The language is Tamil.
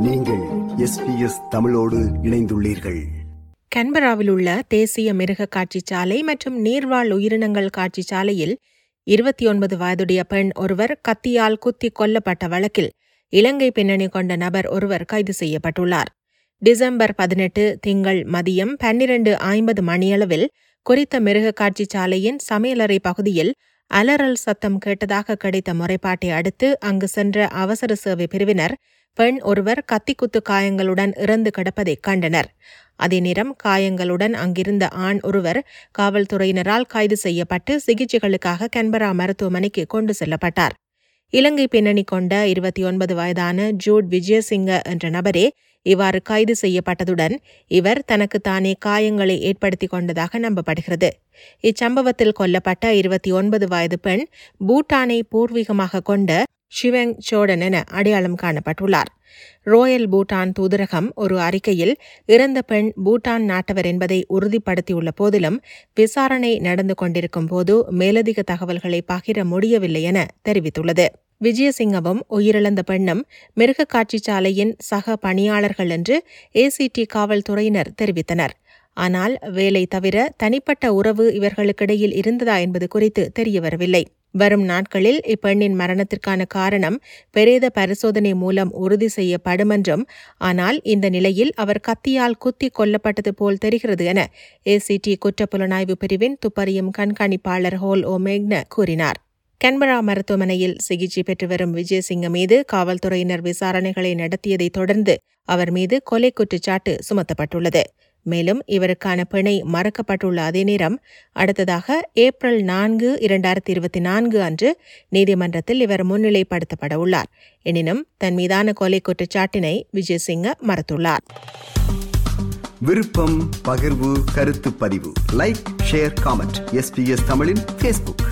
நீங்கள் எஸ்பிஎஸ் தமிழோடு இணைந்துள்ளீர்கள். கன்பராவில் உள்ள தேசிய மிருக காட்சிச்சாலை மற்றும் நீர்வாழ் உயிரினங்கள் காட்சிச்சாலையில் இருபத்தி ஒன்பது வயதுடைய பெண் ஒருவர் கத்தியால் குத்தி கொல்லப்பட்ட வழக்கில் இலங்கை பின்னணி கொண்ட நபர் ஒருவர் கைது செய்யப்பட்டுள்ளார். டிசம்பர் பதினெட்டு திங்கள் மதியம் பன்னிரண்டு ஐம்பது மணியளவில் குறித்த மிருக காட்சிச்சாலையின் சமையலறை பகுதியில் அலறல் சத்தம் கேட்டதாக கிடைத்த முறைப்பாட்டை அடுத்து அங்கு சென்ற அவசர சேவை பிரிவினர் பெண் ஒருவர் கத்திக்குத்து காயங்களுடன் இறந்து கிடப்பதை கண்டனர். அதே நேரம் காயங்களுடன் அங்கிருந்த ஆண் ஒருவர் காவல்துறையினரால் கைது செய்யப்பட்டு சிகிச்சைகளுக்காக கன்பரா மருத்துவமனைக்கு கொண்டு செல்லப்பட்டார். இலங்கை பின்னணி கொண்ட இருபத்தி ஒன்பது வயதான ஜூட் விஜயசிங்க என்ற நபரே இவ்வாறு கைது செய்யப்பட்டதுடன் இவர் தனக்கு தானே காயங்களை ஏற்படுத்திக் கொண்டதாக நம்பப்படுகிறது. இச்சம்பவத்தில் கொல்லப்பட்ட இருபத்தி ஒன்பது வயது பெண் பூட்டானை பூர்வீகமாக கொண்ட ஷிவெங் சோடன் என அடையாளம் காணப்பட்டுள்ளார். ரோயல் பூட்டான் தூதரகம் ஒரு அறிக்கையில் இறந்த பெண் பூட்டான் நாட்டவர் என்பதை உறுதிப்படுத்தியுள்ள போதிலும் விசாரணை நடந்து கொண்டிருக்கும் போது மேலதிக தகவல்களை பகிர முடியவில்லை என தெரிவித்துள்ளது. விஜயசிங்கவும் உயிரிழந்த பெண்ணும் மிருக காட்சிச்சாலையின் சக பணியாளர்கள் என்று ஏசிடி காவல்துறையினர் தெரிவித்தனர். ஆனால் வேலை தவிர தனிப்பட்ட உறவு இவர்களுக்கிடையில் இருந்ததா என்பது குறித்து தெரியவரவில்லை. வரும் நாட்களில் இப்பெண்ணின் மரணத்திற்கான காரணம் பிரேத பரிசோதனை மூலம் உறுதி செய்யப்படும் என்றும் ஆனால் இந்த நிலையில் அவர் கத்தியால் குத்தி கொல்லப்பட்டது போல் தெரிகிறது என ஏசிடி குற்றப்புலனாய்வு பிரிவின் துப்பறியும் கண்காணிப்பாளர் ஹோல் ஓமேக்ன கூறினார். கன்பரா மருத்துவமனையில் சிகிச்சை பெற்று வரும் விஜயசிங்க மீது காவல்துறையினர் விசாரணைகளை நடத்தியதைத் தொடர்ந்து அவர் மீது கொலை குற்றச்சாட்டு சுமத்தப்பட்டுள்ளது. மேலும் இவருக்கான பிணை மறக்கப்பட்டுள்ள அதே நேரம் அடுத்ததாக ஏப்ரல் நான்கு இரண்டாயிரத்தி இருபத்தி நான்கு அன்று நீதிமன்றத்தில் இவர் முன்னிலைப்படுத்தப்பட உள்ளார். எனினும் தன் மீதான கொலை குற்றச்சாட்டினை விஜயசிங்க மறுத்துள்ளார். விருப்பம் பகிர்வு கருத்து பதிவு. லைக் ஷேர் காமெண்ட் எஸ்பிஎஸ் தமிழின் ஃபேஸ்புக்